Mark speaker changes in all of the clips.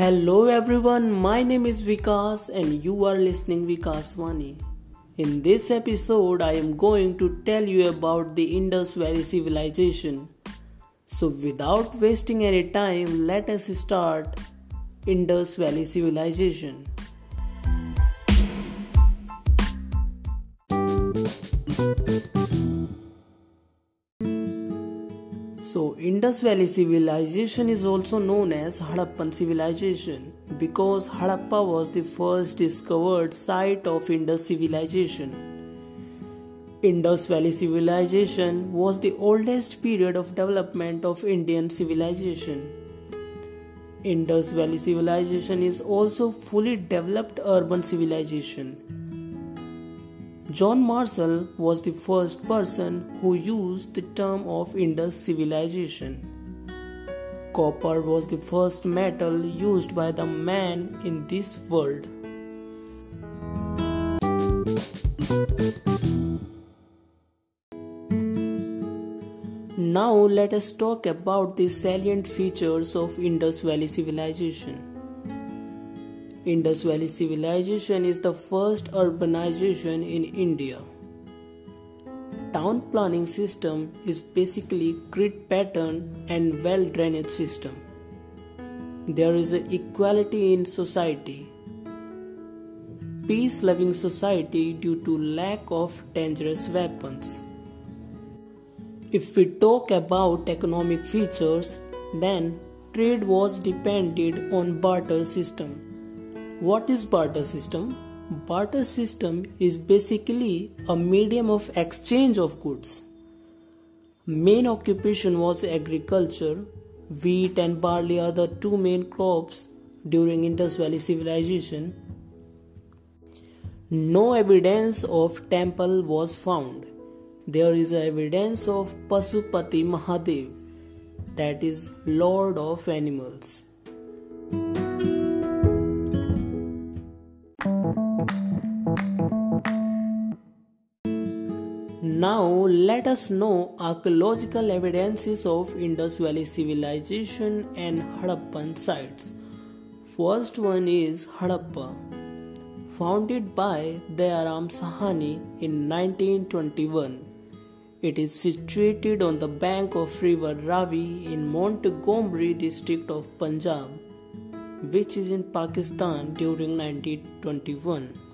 Speaker 1: Hello everyone, my name is Vikas and you are listening Vikas Vani. In this episode, I am going to tell you about the Indus Valley civilization. So, without wasting any time, let us start Indus Valley civilization. So, Indus Valley civilization is also known as Harappan civilization because Harappa was the first discovered site of Indus civilization. Indus Valley civilization was the oldest period of development of Indian civilization. Indus Valley civilization is also fully developed urban civilization John Marshall was the first person who used the term of Indus civilization. Copper was the first metal used by the man in this world. Now let us talk about the salient features of Indus Valley civilization. Indus Valley civilization is the first urbanization in India. Town planning system is basically grid pattern and well drainage system. There is equality in society. Peace loving society due to lack of dangerous weapons. If we talk about economic features, then trade was depended on barter system what is barter system? Barter system is basically a medium of exchange of goods. Main occupation was agriculture. Wheat and barley are the two main crops during Indus Valley civilization. No evidence of temple was found. There is evidence of Pasupati Mahadev, that is Lord of Animals. Now let us know archaeological evidences of Indus Valley civilization and Harappan sites. First one is Harappa, founded by Dayaram Sahani in 1921. It is situated on the bank of river Ravi in Montgomery district of Punjab, which is in Pakistan during 1921.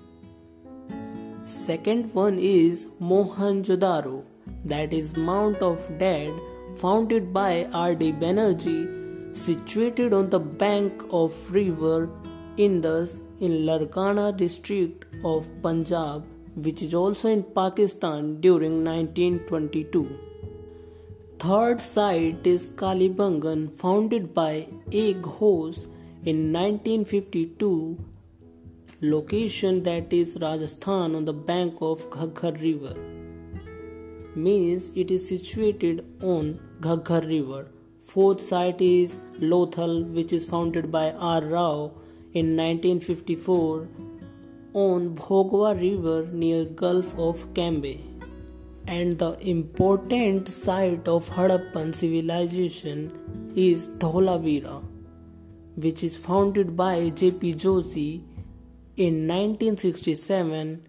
Speaker 1: Second one is Mohenjo-daro, that is Mount of Dead, founded by R.D. Banerjee, situated on the bank of river Indus in Larkana district of Punjab, which is also in Pakistan during 1922. Third site is Kalibangan, founded by A. In 1952 location that is Rajasthan on the bank of Ghaggar river means it is situated on Ghaggar river. Fourth site is Lothal which is founded by R. Rao in 1954 on Bhogwa river near Gulf of Cambay. And the important site of Harappan civilization is Dholavira which is founded by J.P. Joshi in 1967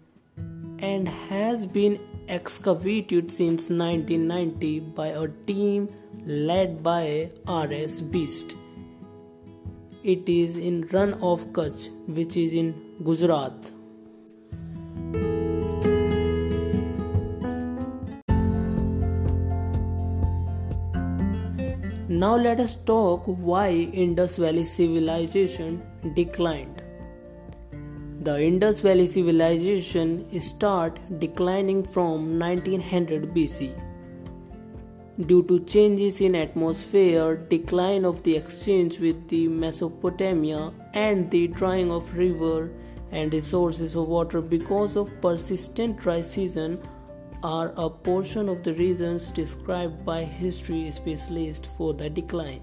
Speaker 1: and has been excavated since 1990 by a team led by RS Bisht. It is in Rann of Kutch, which is in Gujarat. Now let us talk why Indus Valley civilization declined. The Indus Valley civilization start declining from 1900 BC. Due to changes in atmosphere, decline of the exchange with the Mesopotamia and the drying of river and resources of water because of persistent dry season are a portion of the reasons described by history specialists for the decline.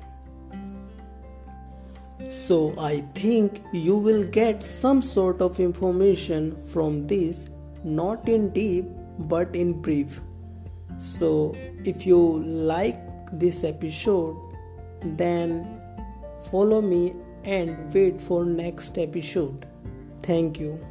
Speaker 1: So, I think you will get some sort of information from this, not in deep but in brief. So, if you like this episode, then follow me and wait for next episode. Thank you.